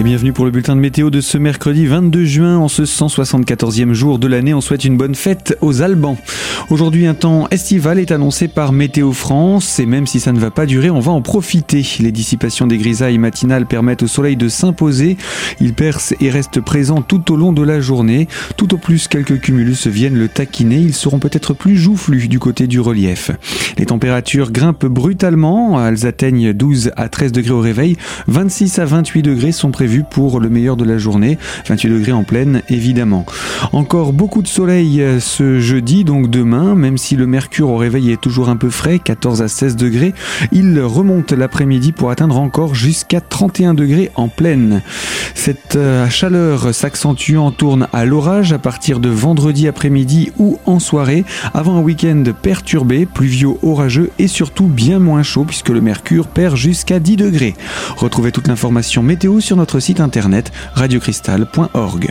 Et bienvenue pour le bulletin de météo de ce mercredi 22 juin en ce 174e jour de l'année. On souhaite une bonne fête aux Albans. Aujourd'hui, un temps estival est annoncé par Météo France et même si ça ne va pas durer, on va en profiter. Les dissipations des grisailles matinales permettent au soleil de s'imposer. Il perce et reste présent tout au long de la journée. Tout au plus, quelques cumulus viennent le taquiner. Ils seront peut-être plus joufflus du côté du relief. Les températures grimpent brutalement. Elles atteignent 12 à 13 degrés au réveil. 26 à 28 degrés sont prévus pour le meilleur de la journée. 28 degrés en pleine, évidemment. Encore beaucoup de soleil euh, ce jeudi, donc demain, même si le mercure au réveil est toujours un peu frais, 14 à 16 degrés, il remonte l'après-midi pour atteindre encore jusqu'à 31 degrés en pleine. Cette euh, chaleur s'accentuant tourne à l'orage à partir de vendredi après-midi ou en soirée, avant un week-end perturbé, pluvieux, orageux et surtout bien moins chaud puisque le mercure perd jusqu'à 10 degrés. Retrouvez toute l'information météo sur notre site internet radiocristal.org.